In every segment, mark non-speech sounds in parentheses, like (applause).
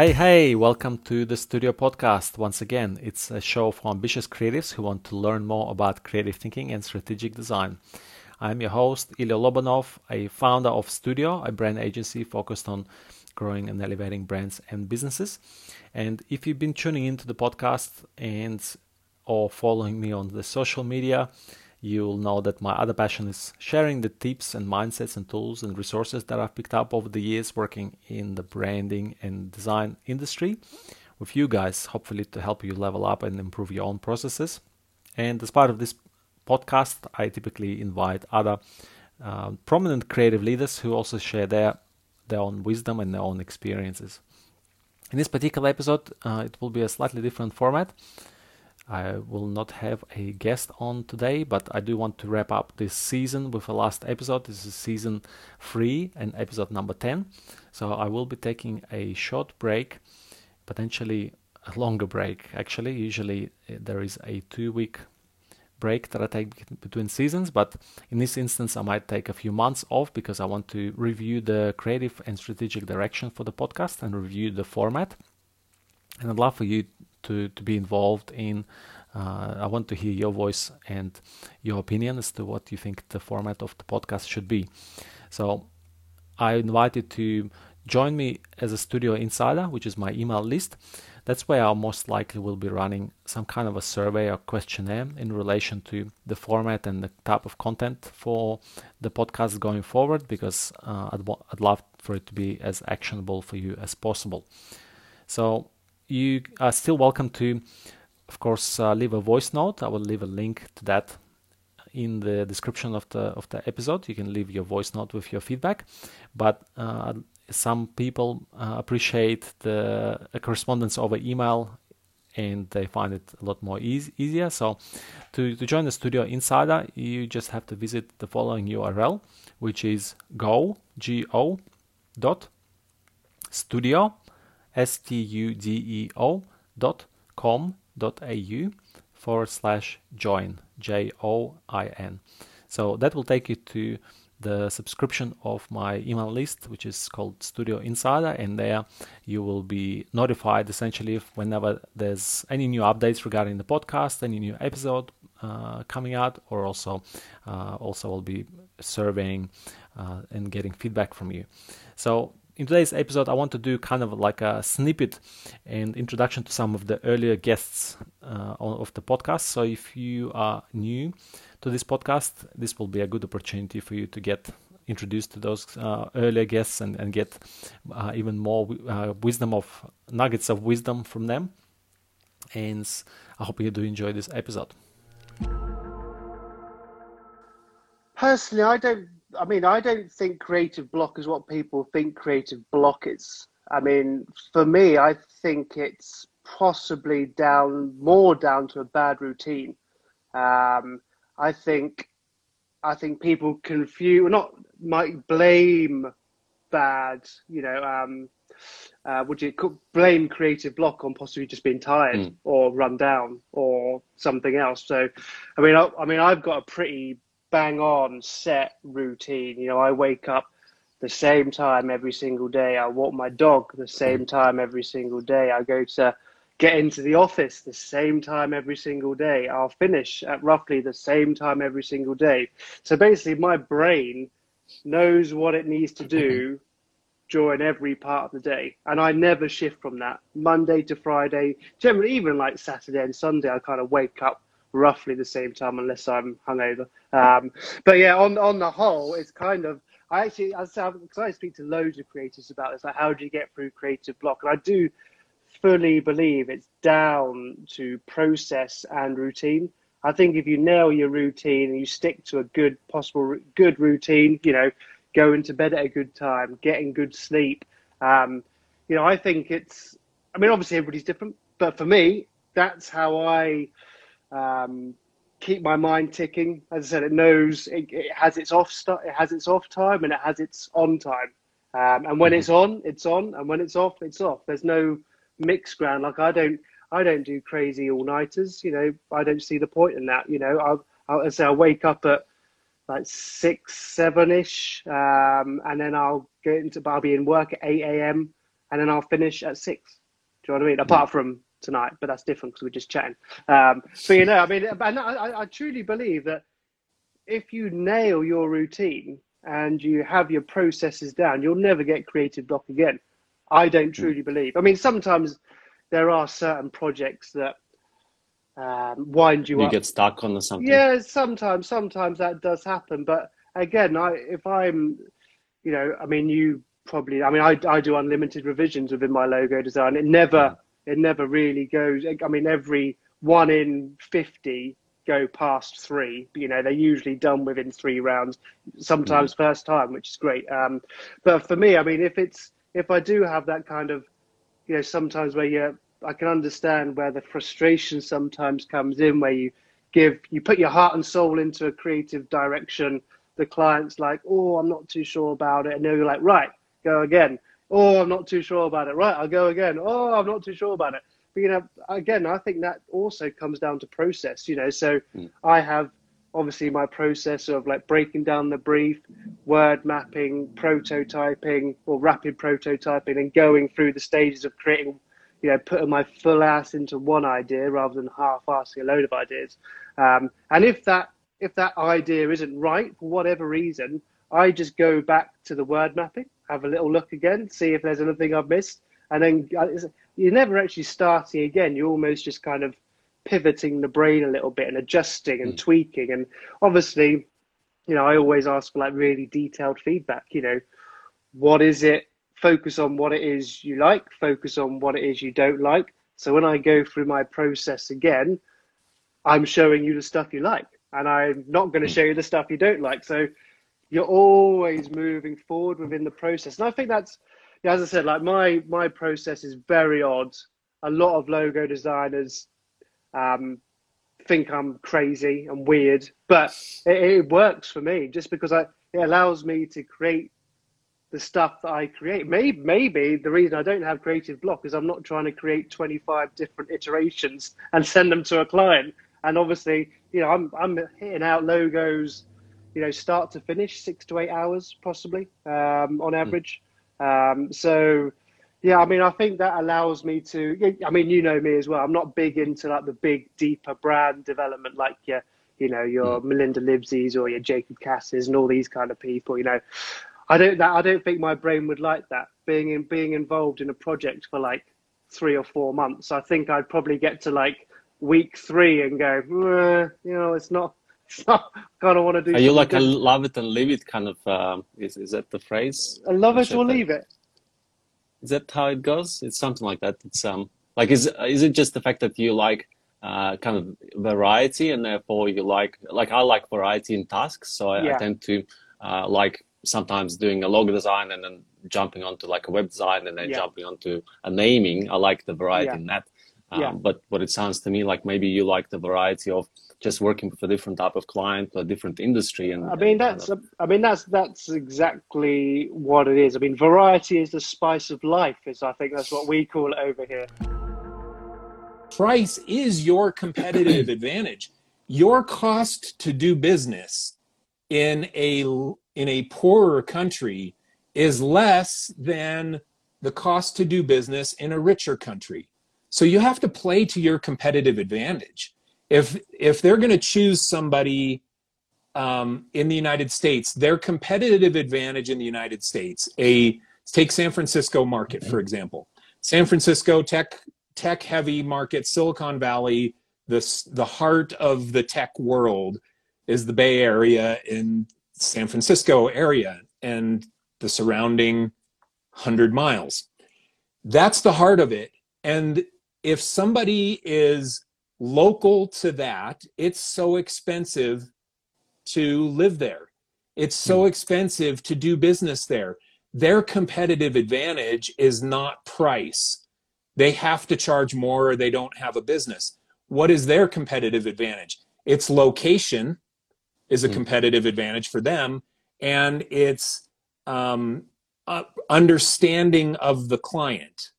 Hey, hey, welcome to the Studeo Podcast. Once again, it's a show for ambitious creatives who want to learn more about creative thinking and strategic design. I'm your host, Ilya Lobanov, a founder of Studeo, a brand agency focused on growing and elevating brands and businesses. And if you've been tuning into the podcast and or following me on the social media, you'll know that my other passion is sharing the tips and mindsets and tools and resources that I've picked up over the years working in the branding and design industry with you guys, hopefully to help you level up and improve your own processes. And as part of this podcast, I typically invite other uh, prominent creative leaders who also share their their own wisdom and their own experiences. In this particular episode, uh, it will be a slightly different format. I will not have a guest on today, but I do want to wrap up this season with a last episode. This is season three and episode number 10. So I will be taking a short break, potentially a longer break. Actually, usually eh, there is a two week break that I take between seasons, but in this instance, I might take a few months off because I want to review the creative and strategic direction for the podcast and review the format. And I'd love for you to, to be involved in. Uh, I want to hear your voice and your opinion as to what you think the format of the podcast should be. So I invite you to join me as a Studeo insider, which is my email list. That's where I most likely will be running some kind of a survey or questionnaire in relation to the format and the type of content for the podcast going forward because uh, I'd, I'd love for it to be as actionable for you as possible. So you are still welcome to, of course, uh, leave a voice note. I will leave a link to that in the description of the of the episode. You can leave your voice note with your feedback, but uh, some people uh, appreciate the correspondence over email and they find it a lot more easy, easier. So, to, to join the Studeo Insider, you just have to visit the following URL, which is go, G-O, dot, studeo, S-T-U-D-E-O dot com dot au forward slash join, J-O-I-N. So that will take you to the subscription of my email list, which is called Studeo Insider, and there you will be notified essentially whenever there's any new updates regarding the podcast, any new episode uh, coming out, or also uh, also will be surveying uh, and getting feedback from you. So in today's episode, I want to do kind of like a snippet and introduction to some of the earlier guests uh, of the podcast. So if you are new to this podcast, this will be a good opportunity for you to get introduced to those uh, earlier guests and, and get uh, even more uh, wisdom of nuggets of wisdom from them. And I hope you do enjoy this episode. Personally, I don't I mean, I don't think creative block is what people think creative block is. I mean, for me, I think it's possibly down more down to a bad routine. Um, I think, I think people confuse, not might blame bad, you know, um, uh, would you blame creative block on possibly just being tired mm. or run down or something else? So, I mean, I, I mean, I've got a pretty bang on set routine. You know, I wake up the same time every single day. I walk my dog the same time every single day. I go to get into the office the same time every single day. I'll finish at roughly the same time every single day. So basically, my brain knows what it needs to do during every part of the day. And I never shift from that. Monday to Friday, generally, even like Saturday and Sunday, I kind of wake up roughly the same time unless I'm hungover. Um, but yeah, on on the whole, it's kind of I actually I because I speak to loads of creators about this, like how do you get through creative block, and I do fully believe it's down to process and routine. I think if you nail your routine and you stick to a good possible good routine, you know, going to bed at a good time, getting good sleep, um, you know, I think it's. I mean, obviously everybody's different, but for me, that's how I um, keep my mind ticking. As I said, it knows it, it has its off st- it has its off time and it has its on time. Um, and when mm-hmm. it's on, it's on, and when it's off, it's off. There's no mixed ground. Like I don't, I don't do crazy all nighters. You know, I don't see the point in that. You know, I, I say I wake up at like six, seven ish, um, and then I'll get into. I'll be in work at eight a.m. and then I'll finish at six. Do you know what I mean? Apart from tonight, but that's different because we're just chatting. Um, but you know, I mean, and I, I truly believe that if you nail your routine and you have your processes down, you'll never get creative block again. I don't hmm. truly believe. I mean, sometimes there are certain projects that um, wind you, you up. You get stuck on something. Yeah, sometimes, sometimes that does happen. But again, I if I'm, you know, I mean, you probably, I mean, I I do unlimited revisions within my logo design. It never, it never really goes. I mean, every one in fifty go past three. You know, they're usually done within three rounds. Sometimes mm. first time, which is great. Um, but for me, I mean, if it's if I do have that kind of, you know, sometimes where you, I can understand where the frustration sometimes comes in, where you give, you put your heart and soul into a creative direction. The client's like, oh, I'm not too sure about it, and then you're like, right, go again. Oh, I'm not too sure about it. Right, I'll go again. Oh, I'm not too sure about it. But you know, again, I think that also comes down to process. You know, so mm. I have obviously my process of like breaking down the brief, word mapping, prototyping or rapid prototyping, and going through the stages of creating, you know, putting my full ass into one idea rather than half-assing a load of ideas. Um, and if that if that idea isn't right for whatever reason, I just go back to the word mapping, have a little look again, see if there's anything I've missed, and then uh, you're never actually starting again. You're almost just kind of pivoting the brain a little bit and adjusting and mm. tweaking. And obviously, you know, I always ask for like really detailed feedback. You know, what is it? Focus on what it is you like. Focus on what it is you don't like. So when I go through my process again, I'm showing you the stuff you like, and I'm not going to hmm. show you the stuff you don't like. So you're always moving forward within the process, and I think that's yeah, as I said, like my my process is very odd. A lot of logo designers um, think I'm crazy and weird, but it, it, works for me just because I it allows me to create the stuff that I create. Maybe maybe the reason I don't have creative block is I'm not trying to create 25 different iterations and send them to a client. And obviously, you know, I'm I'm hitting out logos, you know, start to finish, six to eight hours possibly um, on hmm. average. Um, so yeah, I mean, I think that allows me to. I mean, you know me as well. I'm not big into like the big, deeper brand development, like your, you know, your mm. Melinda Livsey's or your Jacob Cass's and all these kind of people. You know, I don't. That I don't think my brain would like that. Being in being involved in a project for like three or four months, I think I'd probably get to like week three and go, eh, you know, it's not. (laughs) It's not kind of want to do. Are you like good. a love it and leave it kind of? Um, is is that the phrase? I love it or leave it. Is that how it goes? It's something like that. It's um like is is it just the fact that you like uh, kind of variety and therefore you like like I like variety in tasks, so I, yeah. I tend to uh, like sometimes doing a logo design and then jumping onto like a web design and then yeah. jumping onto a naming. I like the variety yeah. in that. Um, yeah. But what it sounds to me like maybe you like the variety of just working with a different type of client, a different industry. And I mean, that's kind of... I mean that's that's exactly what it is. I mean, variety is the spice of life. Is I think that's what we call it over here. Price is your competitive (clears throat) advantage. Your cost to do business in a in a poorer country is less than the cost to do business in a richer country. So you have to play to your competitive advantage if if they're going to choose somebody um, in the United States, their competitive advantage in the United States, a take San Francisco market for example. San Francisco tech tech heavy market, Silicon Valley, this the heart of the tech world is the Bay Area in San Francisco area and the surrounding 100 miles. That's the heart of it. And if somebody is local to that, it's so expensive to live there. It's so hmm. expensive to do business there. Their competitive advantage is not price. They have to charge more or they don't have a business. What is their competitive advantage? It's location is a hmm. competitive advantage for them, and it's um, uh, understanding of the client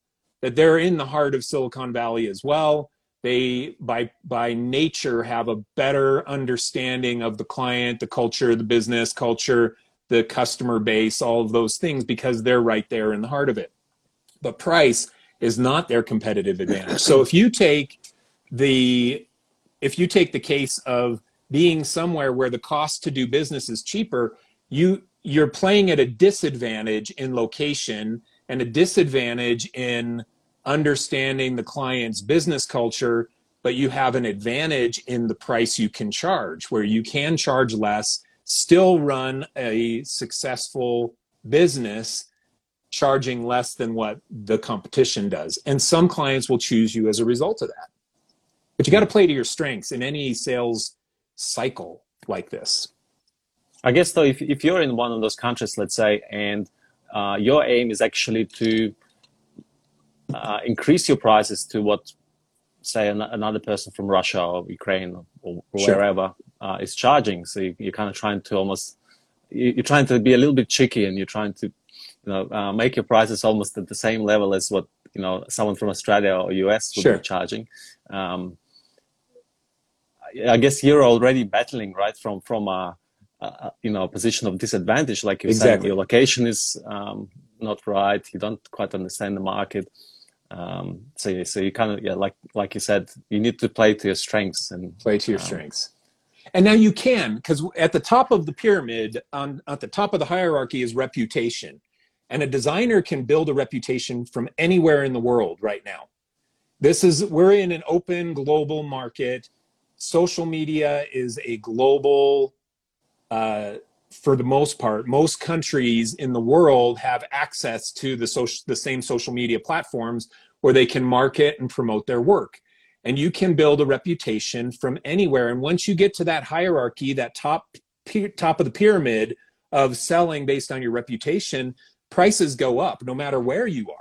that they're in the heart of Silicon Valley as well they by by nature have a better understanding of the client the culture the business culture the customer base all of those things because they're right there in the heart of it but price is not their competitive advantage. so if you take the if you take the case of being somewhere where the cost to do business is cheaper, you you're playing at a disadvantage in location and a disadvantage in understanding the client's business culture, but you have an advantage in the price you can charge, where you can charge less, still run a successful business charging less than what the competition does. And some clients will choose you as a result of that. But you got to play to your strengths in any sales cycle like this. I guess though, if, if you're in one of those countries, let's say, and uh, your aim is actually to uh, increase your prices to what, say, an, another person from Russia or Ukraine or, or sure. wherever uh, is charging. So you, are kind of trying to almost, you're trying to be a little bit cheeky and you're trying to, you know, uh, make your prices almost at the same level as what you know someone from Australia or US would sure. be charging. Um, I guess you're already battling right from from a, a you know a position of disadvantage, like you exactly. said. Your location is um, not right. You don't quite understand the market. Um, so, so you kind of yeah, like like you said, you need to play to your strengths and play to your um, strengths. And now you can, because at the top of the pyramid, on at the top of the hierarchy is reputation, and a designer can build a reputation from anywhere in the world right now. This is we're in an open global market. Social media is a global. Uh, for the most part, most countries in the world have access to the social, the same social media platforms where they can market and promote their work. And you can build a reputation from anywhere. And once you get to that hierarchy, that top top of the pyramid of selling based on your reputation, prices go up no matter where you are.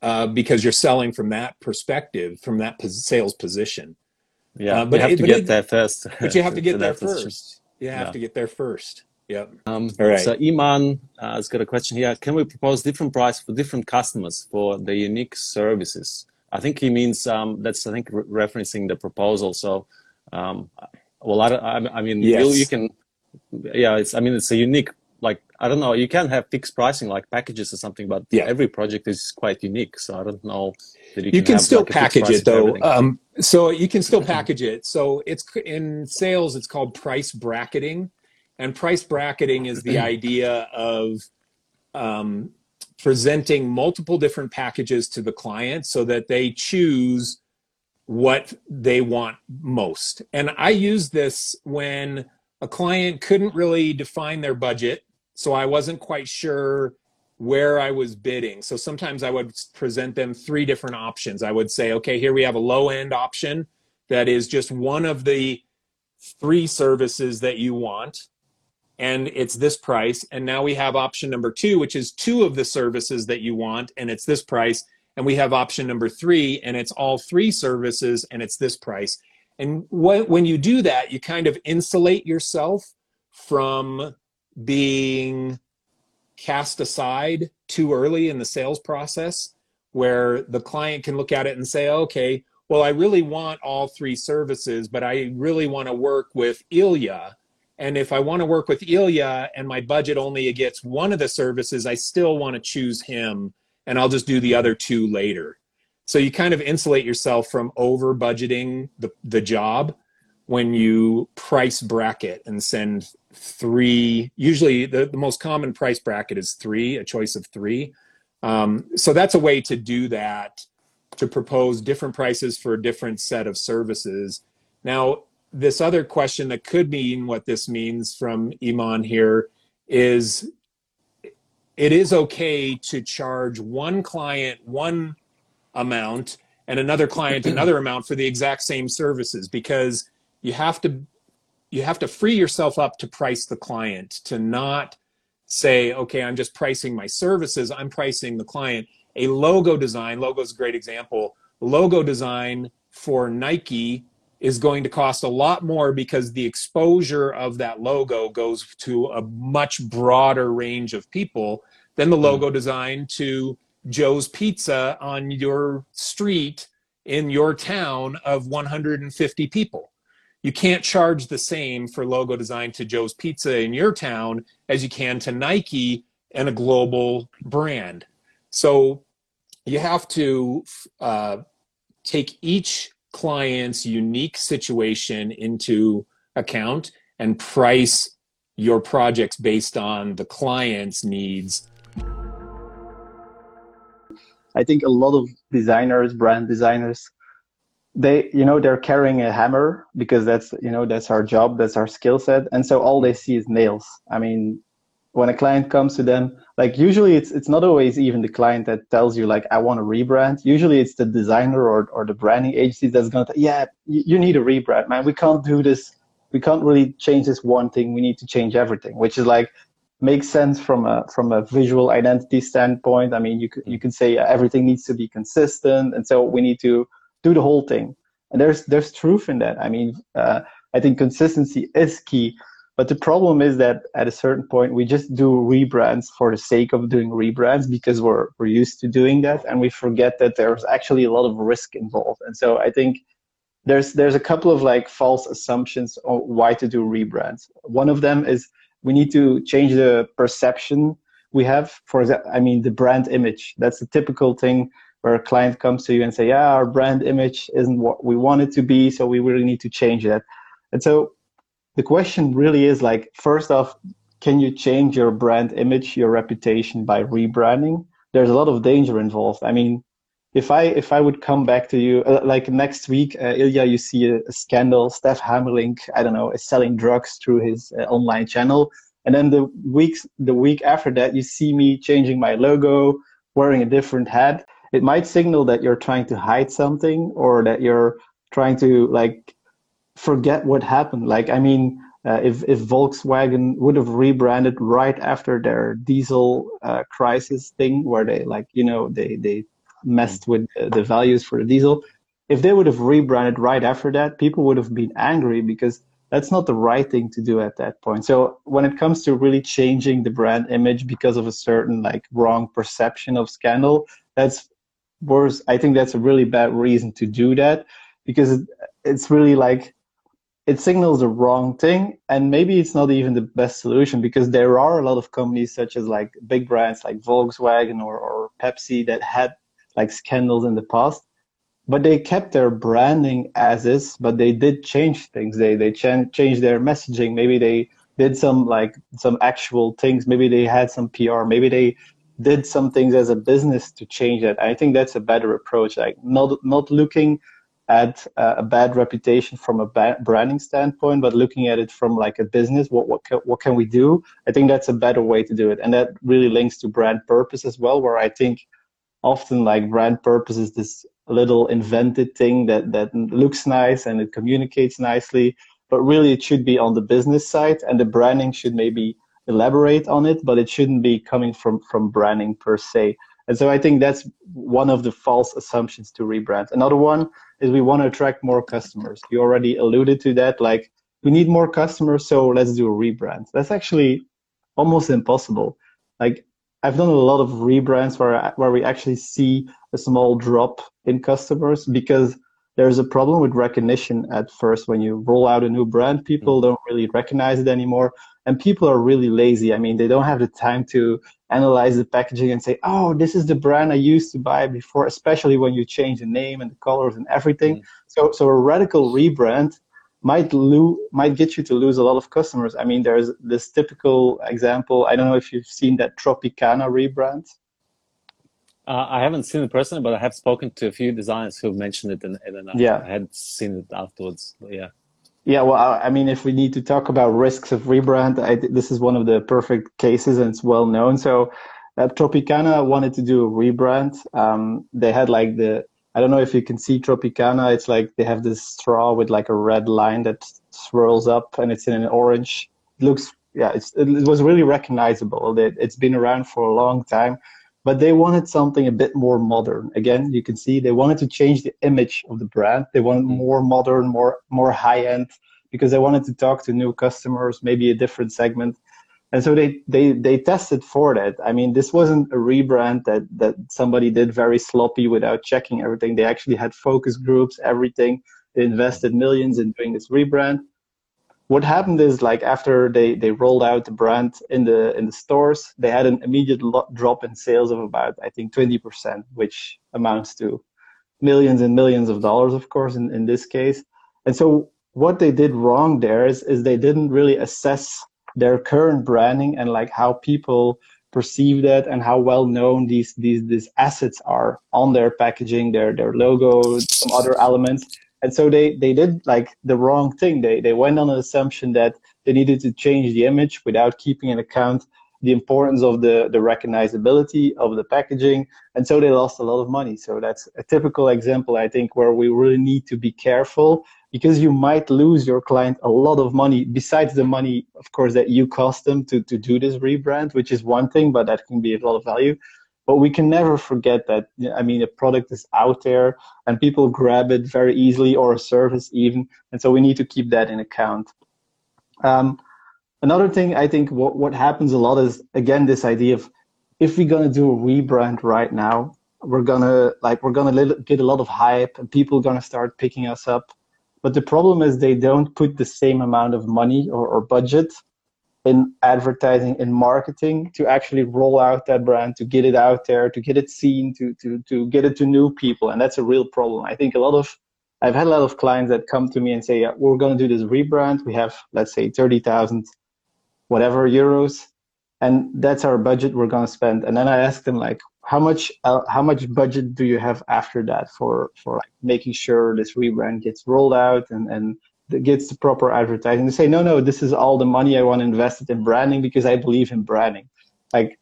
Uh, because you're selling from that perspective, from that sales position. Yeah, uh, but you have it, to get it, there first. But you have (laughs) to get there first. You have yeah. to get there first. Yep. Um, All right. So Iman uh, has got a question here. Can we propose different price for different customers for the unique services? I think he means um, that's I think re- referencing the proposal. So, um, well, I, I, mean, yes. you, you, can, yeah. It's I mean, it's a unique like I don't know. You can have fixed pricing like packages or something, but yeah. every project is quite unique. So I don't know that you can, you can still like package it though. Um, so you can still package it. So it's in sales. It's called price bracketing. And price bracketing is the (clears throat) idea of um, presenting multiple different packages to the client so that they choose what they want most. And I use this when a client couldn't really define their budget. So I wasn't quite sure where I was bidding. So sometimes I would present them three different options. I would say, okay, here we have a low end option that is just one of the three services that you want and it's this price. And now we have option number two, which is two of the services that you want, and it's this price. And we have option number three, and it's all three services, and it's this price. And wh- when you do that, you kind of insulate yourself from being cast aside too early in the sales process, where the client can look at it and say, okay, well, I really want all three services, but I really want to work with Ilya and if I want to work with Ilya and my budget only gets one of the services, I still want to choose him and I'll just do the other two later. So you kind of insulate yourself from over budgeting the, the job when you price bracket and send three. Usually, the, the most common price bracket is three, a choice of three. Um, so that's a way to do that to propose different prices for a different set of services. Now, this other question that could mean what this means from Iman here is it is okay to charge one client one amount and another client another amount for the exact same services because you have to you have to free yourself up to price the client to not say okay i'm just pricing my services i'm pricing the client. A logo design logo is a great example. Logo design for nike is going to cost a lot more because the exposure of that logo goes to a much broader range of people than the logo mm. design to Joe's Pizza on your street in your town of 150 people. You can't charge the same for logo design to Joe's Pizza in your town as you can to Nike and a global brand. So you have to uh, take each client's unique situation into account and price your projects based on the client's needs. I think a lot of designers, brand designers, they, you know, they're carrying a hammer because that's, you know, that's our job, that's our skill set. And so all they see is nails. I mean, when a client comes to them, like usually it's it's not always even the client that tells you like I want to rebrand. Usually it's the designer or or the branding agency that's gonna t- yeah you, you need a rebrand man. We can't do this. We can't really change this one thing. We need to change everything, which is like makes sense from a from a visual identity standpoint. I mean you could you could say everything needs to be consistent, and so we need to do the whole thing. And there's there's truth in that. I mean uh, I think consistency is key but the problem is that at a certain point, we just do rebrands for the sake of doing rebrands because we're, we're used to doing that. And we forget that there's actually a lot of risk involved. And so I think there's, there's a couple of like false assumptions on why to do rebrands. One of them is we need to change the perception we have. For example, I mean, the brand image. That's a typical thing where a client comes to you and say, yeah, our brand image isn't what we want it to be. So we really need to change that. And so the question really is like, first off, can you change your brand image, your reputation by rebranding? There's a lot of danger involved. I mean, if I if I would come back to you uh, like next week, uh, Ilya, you see a, a, scandal. Stef Hamerlinck, I don't know, is selling drugs through his uh, online channel, and then the weeks the week after that, you see me changing my logo, wearing a different hat. It might signal that you're trying to hide something, or that you're trying to like forget what happened. Like, I mean, uh, if if Volkswagen would have rebranded right after their diesel uh, crisis thing, where they like you know they they messed with the values for the diesel, if they would have rebranded right after that, people would have been angry because that's not the right thing to do at that point. So when it comes to really changing the brand image because of a certain like wrong perception of scandal, that's worse. I think that's a really bad reason to do that because it's really like it signals the wrong thing and maybe it's not even the best solution because there are a lot of companies such as like big brands like volkswagen or, or pepsi that had like scandals in the past but they kept their branding as is but they did change things. They they ch- changed their messaging. Maybe they did some like some actual things. Maybe they had some pr maybe they did some things as a business to change that. I think that's a better approach. Like not not looking at uh, a bad reputation from a branding standpoint, but looking at it from like a business, what what can, what can we do? I think that's a better way to do it, and that really links to brand purpose as well, where I think often like brand purpose is this little invented thing that that looks nice and it communicates nicely, but really it should be on the business side, and the branding should maybe elaborate on it, but it shouldn't be coming from from branding per se. And so I think that's one of the false assumptions to rebrand. Another one is we want to attract more customers. You already alluded to that. Like we need more customers, so let's do a rebrand. That's actually almost impossible. Like I've done a lot of rebrands where where we actually see a small drop in customers because there's a problem with recognition at first when you roll out a new brand people mm. don't really recognize it anymore and people are really lazy i mean they don't have the time to analyze the packaging and say oh this is the brand i used to buy before especially when you change the name and the colors and everything mm. so so a radical rebrand might lose might get you to lose a lot of customers i mean there's this typical example i don't know if you've seen that tropicana rebrand uh, I haven't seen it personally, but I have spoken to a few designers who mentioned it, and, and yeah. I had seen it afterwards. But yeah. Yeah, well, I mean, if we need to talk about risks of rebrand, I, this is one of the perfect cases, and it's well known. So, uh, Tropicana wanted to do a rebrand. Um, they had like the I don't know if you can see Tropicana. It's like they have this straw with like a red line that swirls up, and it's in an orange. It looks yeah, it was really recognizable. It, it's been around for a long time but they wanted something a bit more modern. Again, you can see they wanted to change the image of the brand. They wanted mm. more modern, more more high end, because they wanted to talk to new customers, maybe a different segment. And so they they they tested for that. I mean, this wasn't a rebrand that that somebody did very sloppy without checking everything. They actually had focus groups, everything. They invested millions in doing this rebrand. What happened is like after they, they rolled out the brand in the in the stores, they had an immediate drop in sales of about I think 20%, which amounts to millions and millions of dollars, of course, in, in this case. And so what they did wrong there is is they didn't really assess their current branding and like how people perceive that and how well known these these these assets are on their packaging, their their logo, some other elements. And so they they did like the wrong thing. They they went on an assumption that they needed to change the image without keeping in account the importance of the the recognizability of the packaging. And so they lost a lot of money. So that's a typical example i think where we really need to be careful because you might lose your client a lot of money besides the money of course that you cost them to, to do this rebrand which is one thing but that can be a lot of value but we can never forget that i mean a product is out there and people grab it very easily or a service even. And so we need to keep that in account. Um, another thing i think what, what happens a lot is again this idea of if we're going to do a rebrand right now we're gonna like we're gonna get a lot of hype and people are gonna start picking us up. But the problem is they don't put the same amount of money or, or budget in advertising and marketing to actually roll out that brand, to get it out there, to get it seen, to to to get it to new people. And that's a real problem. I think a lot of I've had a lot of clients that come to me and say, yeah, we're going to do this rebrand. We have, let's say, 30,000 whatever euros. And that's our budget we're going to spend. And then I ask them like, how much uh, how much budget do you have after that for for like making sure this rebrand gets rolled out and and gets the proper advertising. They say no no this is all the money i want to invest in branding because i believe in branding. Like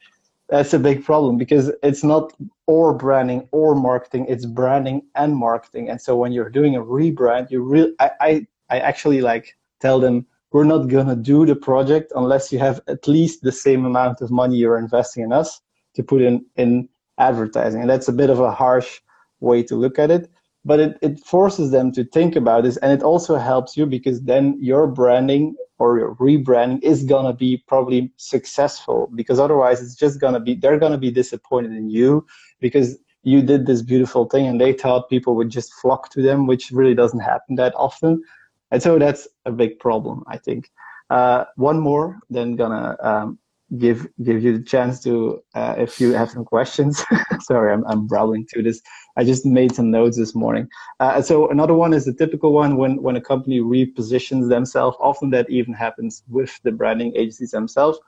that's a big problem because it's not or branding or marketing it's branding and marketing. And so when you're doing a rebrand you really I, I i actually like tell them we're not to do the project unless you have at least the same amount of money you're investing in us to put in in advertising. And that's a bit of a harsh way to look at it, but it, it forces them to think about this. And it also helps you because then your branding or your rebranding is going to be probably successful because otherwise it's just going to be, they're going to be disappointed in you because you did this beautiful thing and they thought people would just flock to them, which really doesn't happen that often. And so that's a big problem, I think. Uh, one more, then gonna um, give give you the chance to uh, if you have some questions. (laughs) Sorry, I'm I'm browsing through this. I just made some notes this morning. Uh, so another one is the typical one when when a company repositions themselves. Often that even happens with the branding agencies themselves.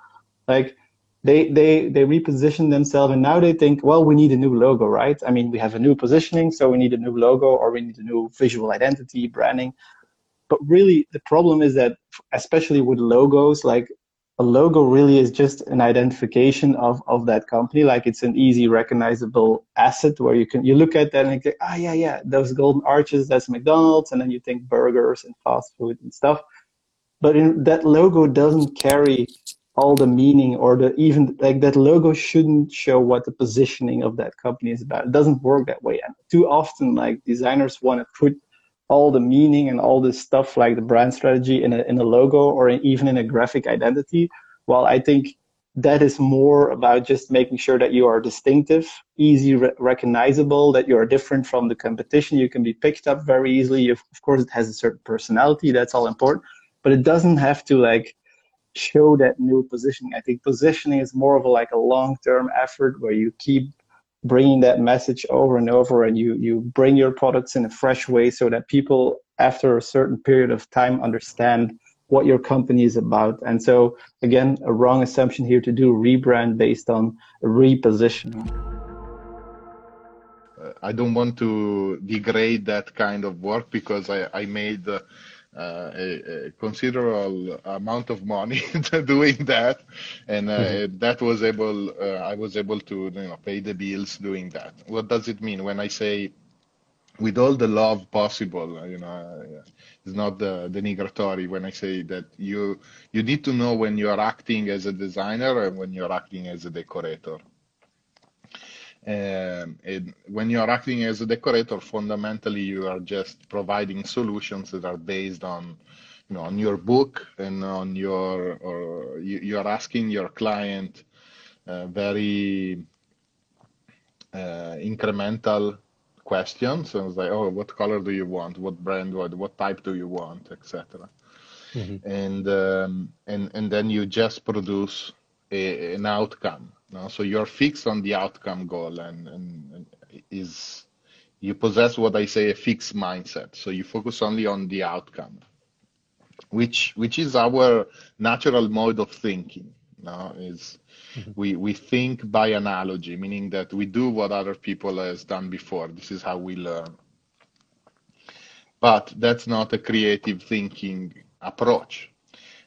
Like they they they reposition themselves and now they think, well, we need a new logo, right? I mean, we have a new positioning, so we need a new logo or we need a new visual identity, branding. But really, the problem is that, especially with logos, like a logo really is just an identification of, of that company. Like it's an easy recognizable asset where you can you look at that and think, ah, oh, yeah, yeah, those golden arches, that's McDonald's, and then you think burgers and fast food and stuff. But in, that logo doesn't carry all the meaning or the even like that logo shouldn't show what the positioning of that company is about. It doesn't work that way. And too often, like designers want to put all the meaning and all this stuff like the brand strategy in a, in a logo or even in a graphic identity. Well, I think that is more about just making sure that you are distinctive, easy re- recognizable, that you are different from the competition. You can be picked up very easily. Of course, it has a certain personality. That's all important, but it doesn't have to like show that new positioning. I think positioning is more of a like a long-term effort where you keep bringing that message over and over and you you bring your products in a fresh way so that people after a certain period of time understand what your company is about. And so again a wrong assumption here to do rebrand based on repositioning. I don't want to degrade that kind of work because i, I made uh, uh, a, a, considerable amount of money (laughs) doing that, and uh, mm-hmm. that was able. Uh, I was able to you know pay the bills doing that. What does it mean when I say with all the love possible? You know, it's not the denigratory when I say that you you need to know when you are acting as a designer and when you are acting as a decorator. Um, and when you are acting as a decorator, fundamentally you are just providing solutions that are based on, you know, on your book and on your, or you, you are asking your client uh, very uh, incremental questions. So it's like, oh, what color do you want? What brand? What what type do you want, etc. mm-hmm. and um, and and then you just produce a, an outcome. No? So you're fixed on the outcome goal, and, and, and is you possess what I say a fixed mindset. So you focus only on the outcome, which which is our natural mode of thinking. No, is mm-hmm. we we think by analogy, meaning that we do what other people has done before. This is how we learn. But that's not a creative thinking approach.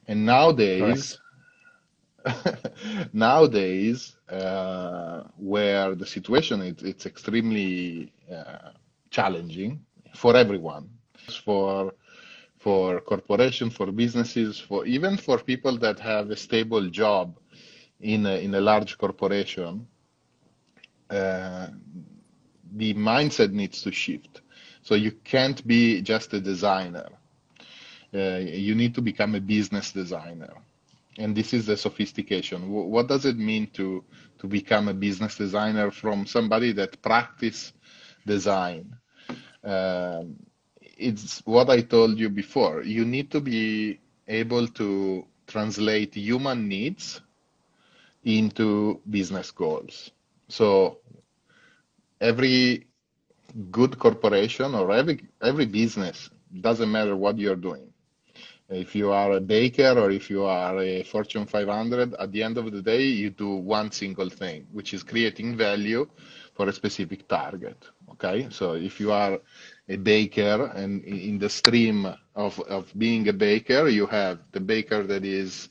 And nowadays, (laughs) nowadays, where the situation is it's extremely uh, challenging for everyone, for for corporations, for businesses, for even for people that have a stable job in a, in a large corporation, uh, the mindset needs to shift. So you can't be just a designer. Uh, you need to become a business designer. And this is the sophistication. what does it mean to, to become a business designer from somebody that practice design? Um, it's what I told you before. You need to be able to translate human needs into business goals. So every good corporation or every every business doesn't matter what you're doing if you are a baker or if you are a Fortune 500, at the end of the day, you do one single thing, which is creating value for a specific target. Okay, so if you are a baker and in the stream of, of being a baker, you have the baker that is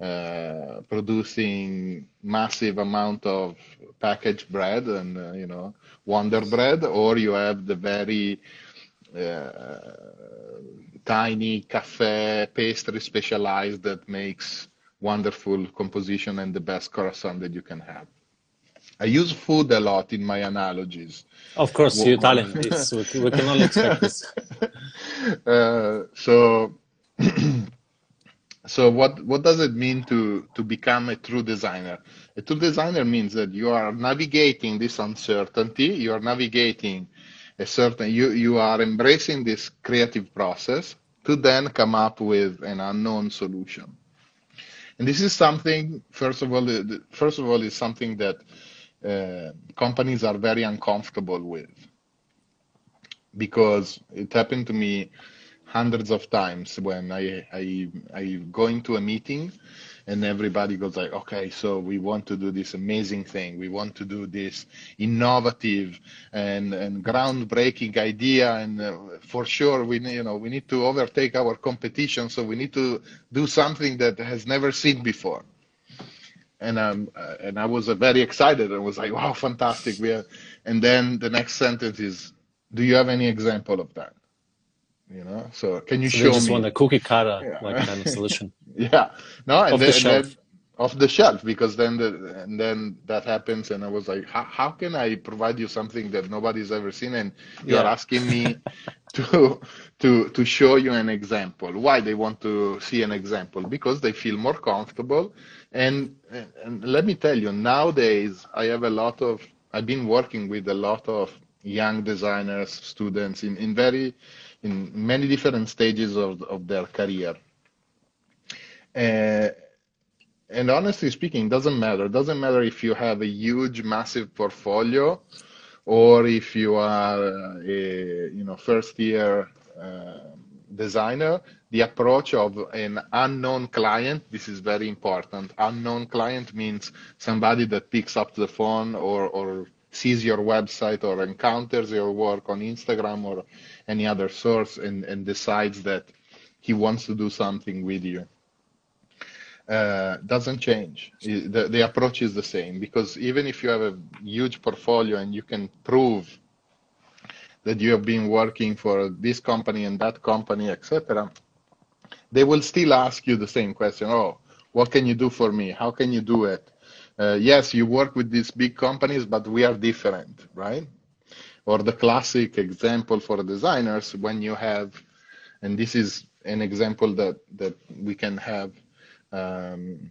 uh, producing massive amount of packaged bread and uh, you know Wonder Bread, or you have the very uh, tiny cafe pastry specialized that makes wonderful composition and the best croissant that you can have. I use food a lot in my analogies. Of course, you're Italian. (laughs) we, we can only expect this. (laughs) Uh, so, (clears throat) so what what does it mean to to become a true designer? A true designer means that you are navigating this uncertainty. You are navigating a certain you you are embracing this creative process to then come up with an unknown solution. And this is something first of all first of all is something that uh, companies are very uncomfortable with. Because it happened to me hundreds of times when I, I I go into a meeting and everybody goes like, okay, so we want to do this amazing thing. We want to do this innovative and, and groundbreaking idea. And uh, for sure, we, you know, we need to overtake our competition. So we need to do something that has never seen before. And um, uh, and I was uh, very excited. I was like, wow, fantastic. We are, and then the next sentence is, do you have any example of that? you know so can you so show just me want a cookie cutter yeah. like kind of solution (laughs) (laughs) yeah no and off then, the shelf. Then, off the shelf because then the and then that happens and i was like how, how can i provide you something that nobody's ever seen and you're yeah. asking me (laughs) to to to show you an example why they want to see an example because they feel more comfortable and and let me tell you nowadays i have a lot of i've been working with a lot of young designers students in in very in many different stages of, of their career. Uh, and honestly speaking, doesn't matter. Doesn't matter if you have a huge, massive portfolio, or if you are a you know first year uh, designer. The approach of an unknown client. This is very important. Unknown client means somebody that picks up the phone or or sees your website or encounters your work on Instagram or any other source and, and decides that he wants to do something with you. Uh, doesn't change. The, the approach is the same because even if you have a huge portfolio and you can prove that you have been working for this company and that company, etc., they will still ask you the same question. Oh, what can you do for me? How can you do it? Uh, yes, you work with these big companies, but we are different, right? or the classic example for designers when you have, and this is an example that, that we can have, um,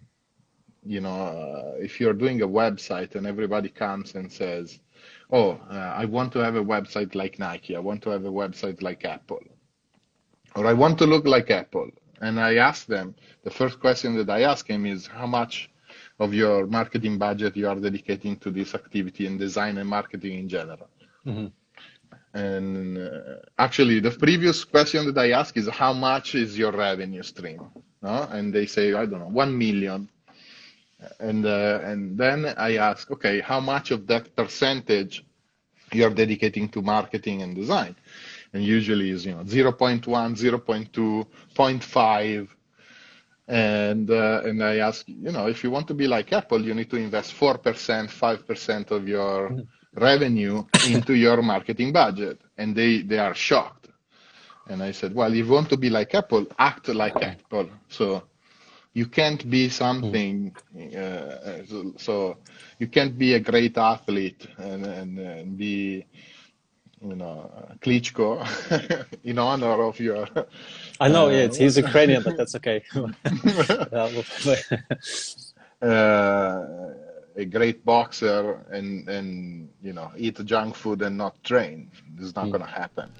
you know, uh, if you're doing a website and everybody comes and says, oh, uh, I want to have a website like Nike, I want to have a website like Apple, or I want to look like Apple. And I ask them, the first question that I ask him is how much of your marketing budget you are dedicating to this activity in design and marketing in general. Mm-hmm. And uh, actually, the previous question that I ask is how much is your revenue stream? No? And they say, I don't know, 1 million. And, uh, and then I ask, okay, how much of that percentage you're dedicating to marketing and design? And usually is, you know, 0.1, 0.2, 0.5 and uh, and I ask, you know, if you want to be like Apple, you need to invest four percent, five percent of your mm-hmm. revenue into your marketing budget, and they they are shocked. And I said, well, if you want to be like Apple, act like Apple. So you can't be something. Uh, so, so, you can't be a great athlete and, and, and be you know, Klitschko (laughs) in honor of your. I know, uh, yeah, he's Ukrainian, but that's okay. (laughs) (laughs) uh, a great boxer and and you know eat junk food and not train. This is not mm. going to happen.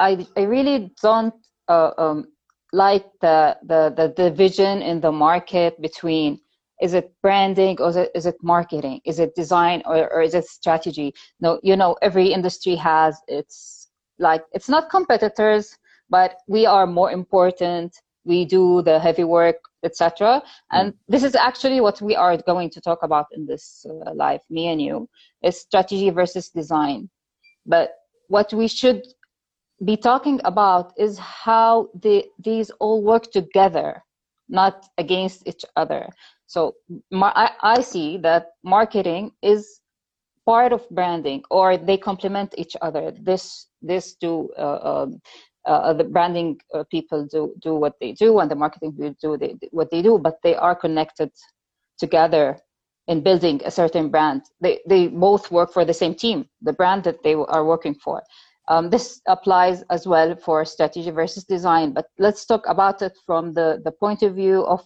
I I really don't uh, um, like the, the the division in the market between is it branding or is it, is it marketing? Is it design or, or is it strategy? No you know every industry has its like it's not competitors but we are more important. We do the heavy work etc and mm. this is actually what we are going to talk about in this uh, live me and you is strategy versus design. But what we should be talking about is how the, these all work together not against each other so I, I see that marketing is part of branding, or they complement each other. This this do uh, um, uh, the branding uh, people do do what they do, and the marketing people do they, what they do, but they are connected together in building a certain brand. They they both work for the same team, the brand that they are working for. Um, this applies as well for strategy versus design, but let's talk about it from the, the point of view of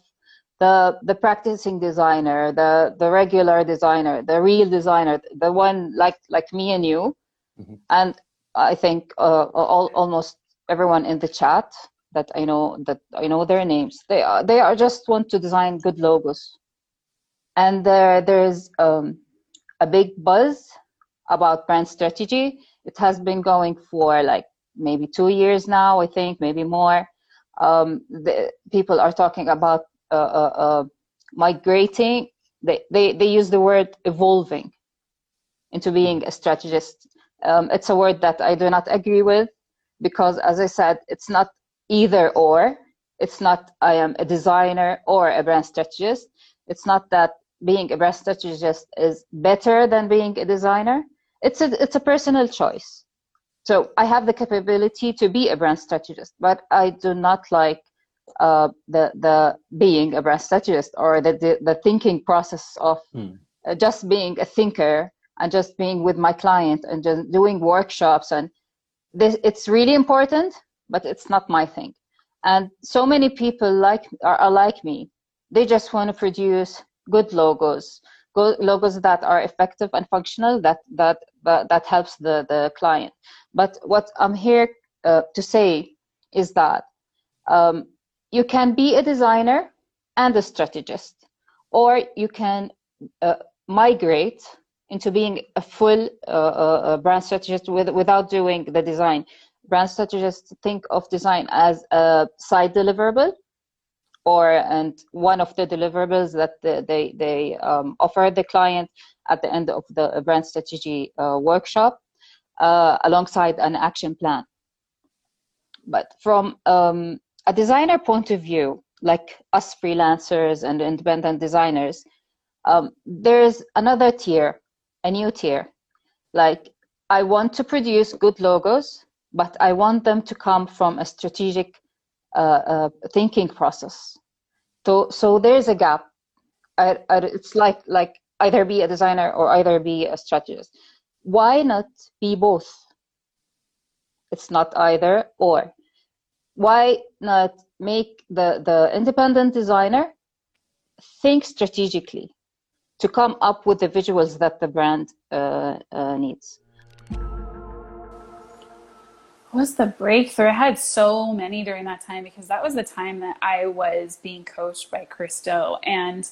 the the practicing designer, the the regular designer, the real designer, the one like like me and you, mm-hmm. and I think uh, all, almost everyone in the chat that I know that I know their names. They are they are just want to design good logos, and there there's um, a big buzz about brand strategy. It has been going for like maybe two years now, I think, maybe more. Um, the, people are talking about uh, uh, uh, migrating. They, they, they use the word evolving into being a strategist. Um, it's a word that I do not agree with because, as I said, it's not either or. It's not I am a designer or a brand strategist. It's not that being a brand strategist is better than being a designer. It's a it's a personal choice. So I have the capability to be a brand strategist, but I do not like uh, the the being a brand strategist or the the, the thinking process of uh, just being a thinker and just being with my client and just doing workshops and this it's really important but it's not my thing. And so many people like are, are like me. They just want to produce good logos logos that are effective and functional that that that, that helps the the client but what i'm here uh, to say is that um, you can be a designer and a strategist, or you can uh, migrate into being a full uh, uh, brand strategist with, without doing the design. Brand strategists think of design as a side deliverable, or and one of the deliverables that the, they they um, offer the client at the end of the brand strategy uh, workshop, uh, alongside an action plan. But from um, a designer point of view, like us freelancers and independent designers, um, there's another tier, a new tier. Like, I want to produce good logos, but I want them to come from a strategic thinking process. So, so there's a gap. I, I, it's like like either be a designer or either be a strategist. Why not be both? It's not either or why not make the, the independent designer think strategically to come up with the visuals that the brand uh, uh, needs? Was the breakthrough? I had so many during that time because that was the time that I was being coached by Chris Do. And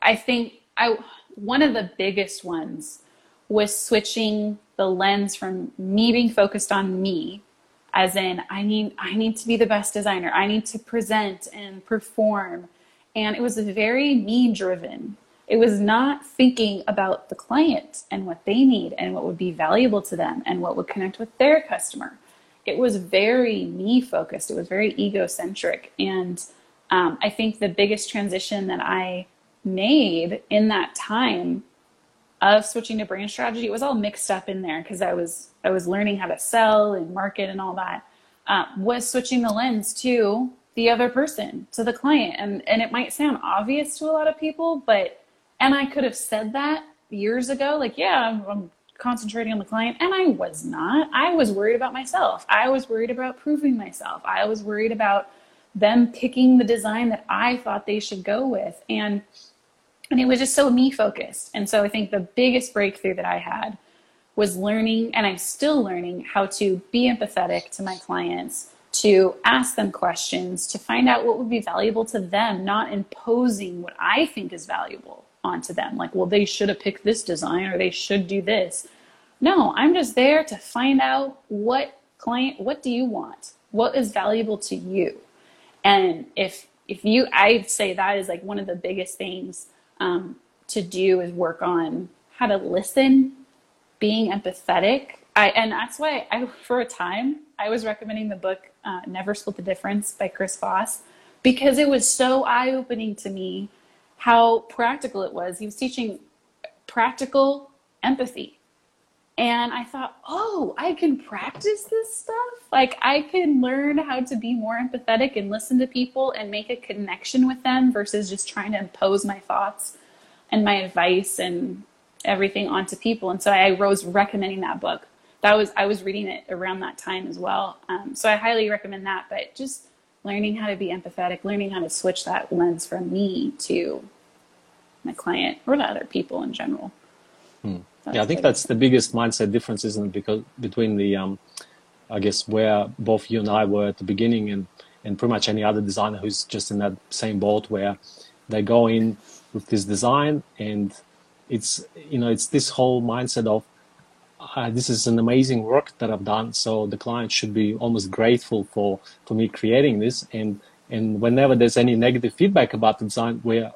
I think I one of the biggest ones was switching the lens from me being focused on me as in I need I need to be the best designer. I need to present and perform. And it was very me driven. It was not thinking about the client and what they need and what would be valuable to them and what would connect with their customer. It was very me focused. It was very egocentric. And um, I think the biggest transition that I made in that time of switching to brand strategy, it was all mixed up in there because I was I was learning how to sell and market and all that. Uh, was switching the lens to the other person, to the client, and and it might sound obvious to a lot of people, but and I could have said that years ago, like yeah, I'm, I'm concentrating on the client, and I was not. I was worried about myself. I was worried about proving myself. I was worried about them picking the design that I thought they should go with, and and it was just so me focused. And so I think the biggest breakthrough that I had was learning, and I'm still learning, how to be empathetic to my clients, to ask them questions, to find out what would be valuable to them, not imposing what I think is valuable onto them. Like, well, they should have picked this design or they should do this. No, I'm just there to find out what client, what do you want? What is valuable to you? And if if you, I'd say that is like one of the biggest things um, to do is work on how to listen, being empathetic. I, and that's why I, for a time, I was recommending the book uh, Never Split the Difference by Chris Voss because it was so eye opening to me how practical it was. He was teaching practical empathy. And I thought, oh, I can practice this stuff. Like, I can learn how to be more empathetic and listen to people and make a connection with them versus just trying to impose my thoughts and my advice and everything onto people. And so I was recommending that book. That was I was reading it around that time as well. Um, so I highly recommend that. But just learning how to be empathetic, learning how to switch that lens from me to my client or to other people in general. Hmm. Yeah, I think that's the biggest mindset difference, isn't it? Because between the, um, I guess, where both you and I were at the beginning, and and pretty much any other designer who's just in that same boat where they go in with this design, and it's you know it's this whole mindset of uh, this is an amazing work that I've done, so the client should be almost grateful for for me creating this, and and whenever there's any negative feedback about the design, where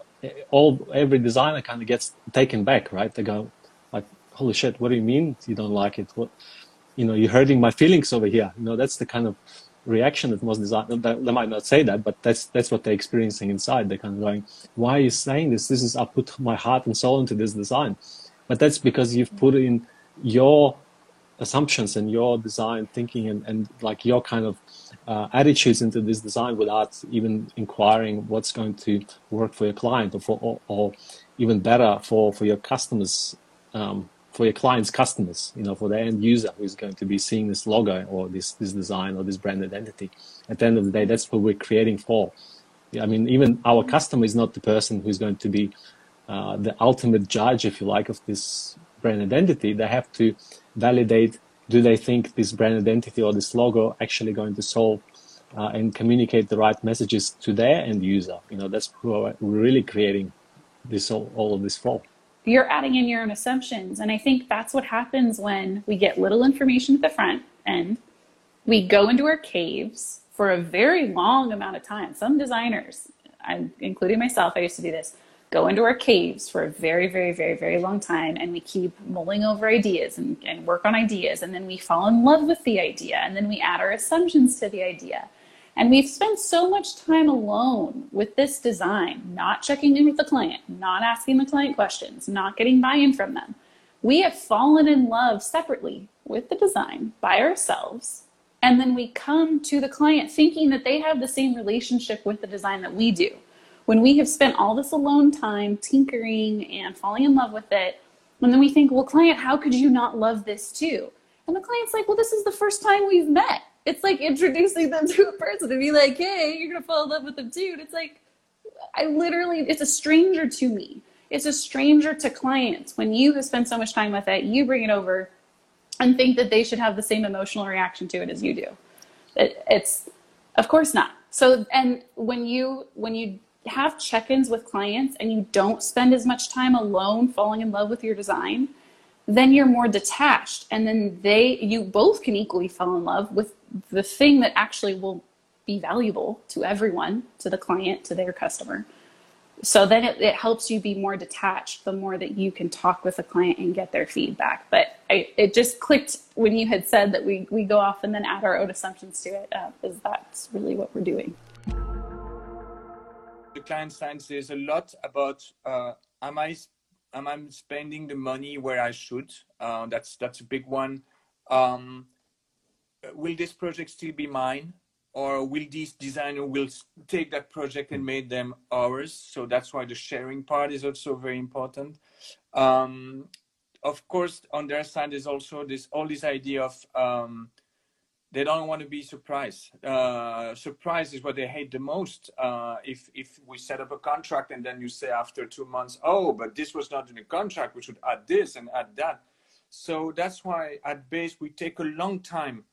all every designer kind of gets taken back, right? They go, like, holy shit, what do you mean you don't like it? What, you know, you're hurting my feelings over here. You know, that's the kind of reaction that most designers, they might not say that, but that's, that's what they're experiencing inside. They're kind of going, why are you saying this? This is, I put my heart and soul into this design. But that's because you've put in your assumptions and your design thinking and, and like your kind of uh, attitudes into this design without even inquiring what's going to work for your client or for or, or even better for for your customers um, for your client's customers, you know, for the end user who's going to be seeing this logo or this, this design or this brand identity. At the end of the day, that's what we're creating for. I mean, even our customer is not the person who's going to be uh, the ultimate judge, if you like, of this brand identity. They have to validate do they think this brand identity or this logo actually going to solve uh, and communicate the right messages to their end user. You know, that's we're really creating this all, all of this for you're adding in your own assumptions. And I think that's what happens when we get little information at the front end. We go into our caves for a very long amount of time. Some designers, I'm including myself, I used to do this, go into our caves for a very, very, very, very long time and we keep mulling over ideas and, and work on ideas. And then we fall in love with the idea and then we add our assumptions to the idea. And we've spent so much time alone with this design, not checking in with the client, not asking the client questions, not getting buy in from them. We have fallen in love separately with the design by ourselves. And then we come to the client thinking that they have the same relationship with the design that we do. When we have spent all this alone time tinkering and falling in love with it, and then we think, well, client, how could you not love this too? And the client's like, well, this is the first time we've met it's like introducing them (laughs) to a person to be like, hey, you're gonna fall in love with them too. And it's like, I literally, it's a stranger to me. It's a stranger to clients. When you have spent so much time with it, you bring it over and think that they should have the same emotional reaction to it as you do. It, it's of course not. So and when you when you have check-ins with clients and you don't spend as much time alone falling in love with your design, then you're more detached. And then they you both can equally fall in love with the thing that actually will be valuable to everyone, to the client, to their customer. So then it, it helps you be more detached the more that you can talk with a client and get their feedback. But I, it just clicked when you had said that we, we go off and then add our own assumptions to it. Uh, is that's really what we're doing the client science is a lot about uh, am i am i spending the money where i should? Uh, that's that's a big one. Um, will this project still be mine? Or will this designer will take that project and make them ours? So that's why the sharing part is also very important. Um, of course on their side is also this all this idea of um, they don't want to be surprised uh, surprise is what they hate the most uh, if if we set up a contract and then you say after two months oh but this was not in the contract we should add this and add that so that's why at base we take a long time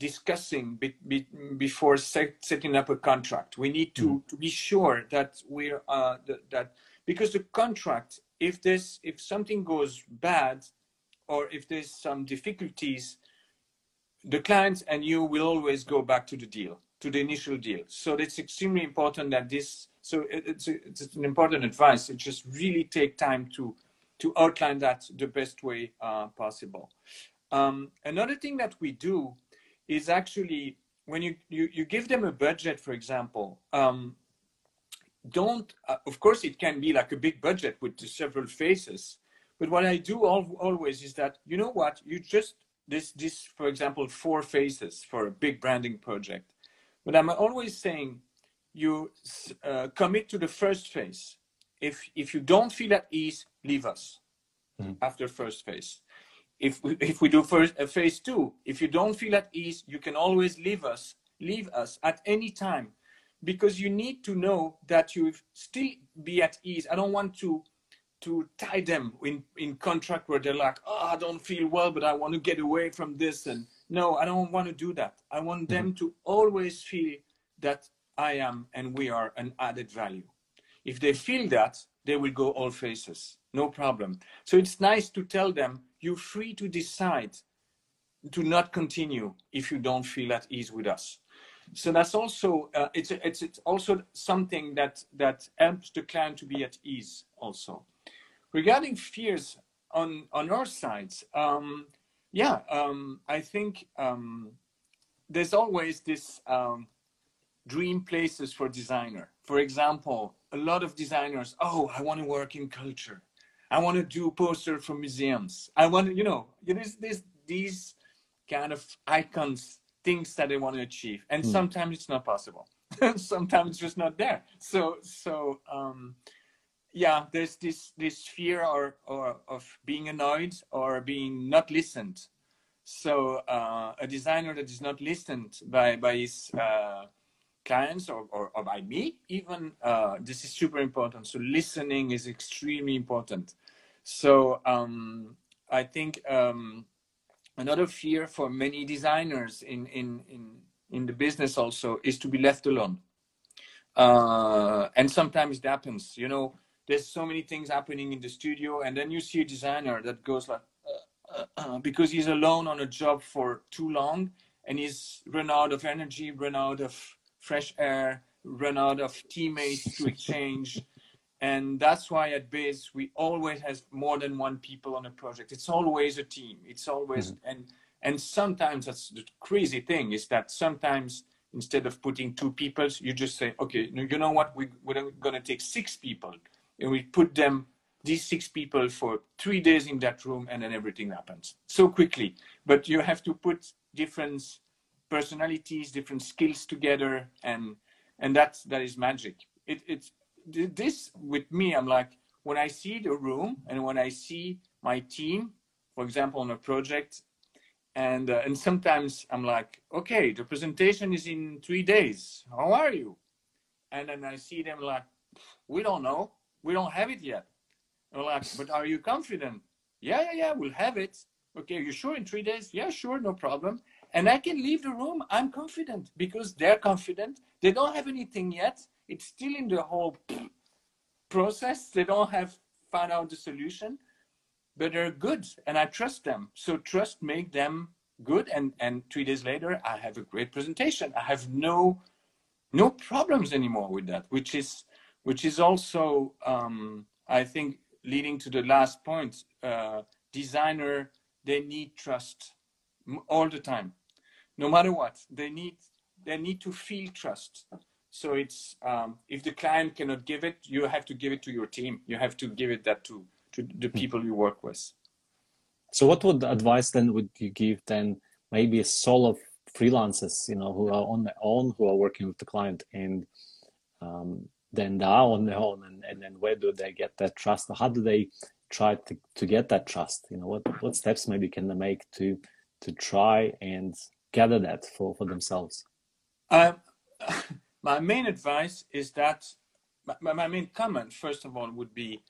discussing be, be, before set, setting up a contract. We need to, mm. to be sure that we're uh, that, that because the contract, if this if something goes bad, or if there's some difficulties, the client and you will always go back to the deal, to the initial deal. So it's extremely important that this. So it's a, it's an important advice. It just really take time to to outline that the best way uh, possible. Um, another thing that we do is actually when you, you, you give them a budget, for example, um, don't, uh, of course, it can be like a big budget with several phases. But what I do al- always is that, you know what, you just, this, this, for example, four phases for a big branding project. But I'm always saying you uh, commit to the first phase. If, if you don't feel at ease, leave us mm-hmm. after first phase if we, if we do first uh, phase two, if you don't feel at ease, you can always leave us, leave us at any time, because you need to know that you still be at ease. I don't want to to tie them in in contract where they're like, oh, I don't feel well, but I want to get away from this. And no, I don't want to do that. I want mm-hmm. them to always feel that I am and we are an added value. If they feel that, they will go all faces, no problem. So it's nice to tell them you're free to decide to not continue if you don't feel at ease with us. So that's also uh, it's, it's it's also something that that helps the client to be at ease also. Regarding fears on on our sides, um, yeah, um, I think um, there's always this um, dream places for designer. For example, a lot of designers, oh, I want to work in culture. I want to do posters for museums. I want to, you know, there's, there's these kind of icons, things that they want to achieve. And mm. sometimes it's not possible. (laughs) sometimes it's just not there. So, so, um, yeah, there's this, this fear or, or of being annoyed or being not listened. So, uh, a designer that is not listened by, by his, uh, clients or, or, or, by me even uh, this is super important so listening is extremely important so um, I think um, another fear for many designers in, in, in, in the business also is to be left alone. Uh, and sometimes it happens, you know, there's so many things happening in the studio and then you see a designer that goes like, uh, uh, uh because he's alone on a job for too long and he's run out of energy, run out of fresh air, run out of teammates to exchange. (laughs) And that's why at base we always have more than one people on a project. It's always a team. It's always mm-hmm. and and sometimes that's the crazy thing is that sometimes instead of putting two people you just say okay you know what? We, we're going to take six people and we put them these six people for three days in that room and then everything happens so quickly but you have to put different personalities different skills together and and that's that is magic it, it's this with me, I'm like, when I see the room and when I see my team, for example, on a project, and uh, and sometimes I'm like, okay, the presentation is in three days. How are you? And then I see them like, we don't know, we don't have it yet. I'm like, but are you confident? Yeah, yeah, yeah, we'll have it. Okay, you sure in three days? Yeah, sure, no problem. and I can leave the room. I'm confident because they're confident. They don't have anything yet. It's still in the whole process. They don't have found out the solution, but they're good and I trust them. So trust make them good. And, and three days later, I have a great presentation. I have no, no problems anymore with that, which is, which is also, um, I think, leading to the last point, uh, designer, they need trust all the time. No matter what they need they need to feel trust. So it's um, if the client cannot give it you have to give it to your team. You have to give it that to to the hmm. people you work with. So what would advice then would you give then maybe a solo freelancers you know who are on their own who are working with the client and um, then they are on their own and, and then where do they get that trust or how do they try to, to get that trust? You know what what steps maybe can they make to to try and gather that for for themselves? Um, (laughs) my main advice is that my, my main comment first of all would be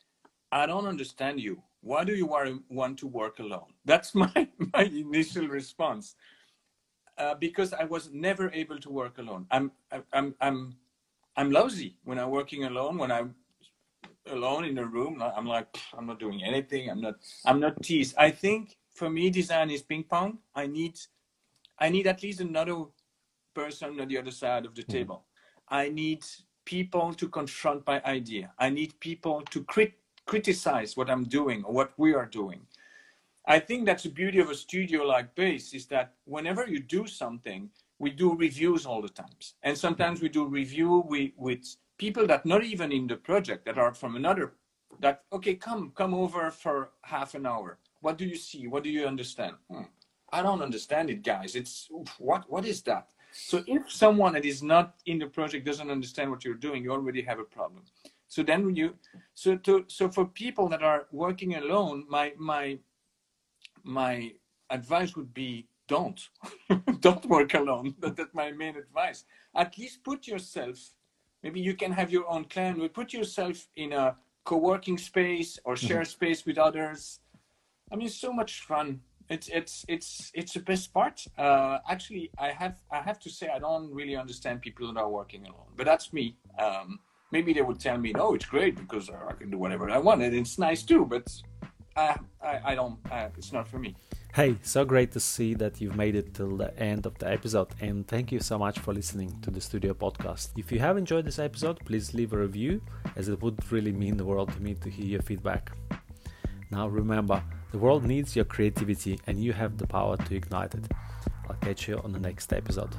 i don't understand you. Why do you want to work alone? (laughs) That's my my initial response. Uh, because i was never able to work alone. I'm i'm i'm i'm lousy. When i'm working alone when i'm alone in a room i'm like i'm not doing anything. I'm not i'm not teased. I think for me design is ping pong. I need i need at least another person on the other side of the mm-hmm. table. I need people to confront my idea. I need people to crit- criticize what i'm doing or what we are doing. I think that's the beauty of a studio like base is that whenever you do something we do reviews all the times. And sometimes we do review we, with people that not even in the project that are from another that okay come come over for half an hour. What do you see? What do you understand? Hmm. i don't understand it guys. It's what what is that? So if someone that is not in the project doesn't understand what you're doing you already have a problem. So then you so to so for people that are working alone my my my advice would be don't. (laughs) Don't work alone. That, that's my main advice. At least put yourself maybe you can have your own clan but put yourself in a co-working space or mm-hmm. share mm-hmm. space with others. I mean so much fun. It's it's it's it's the best part. Uh, actually i have i have to say i don't really understand people that are working alone but that's me. Um, maybe they would tell me no it's great because i can do whatever i want and it's nice too but I, I, I don't I, it's not for me Hey, so great to see that you've made it till the end of the episode, and thank you so much for listening to the Studeo Podcast. If you have enjoyed this episode, please leave a review, as it would really mean the world to me to hear your feedback. Now, remember, the world needs your creativity, and you have the power to ignite it. I'll catch you on the next episode.